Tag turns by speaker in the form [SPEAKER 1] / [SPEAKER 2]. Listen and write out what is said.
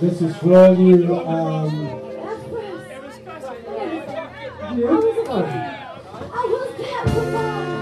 [SPEAKER 1] This, is for you. Um, yeah.
[SPEAKER 2] I was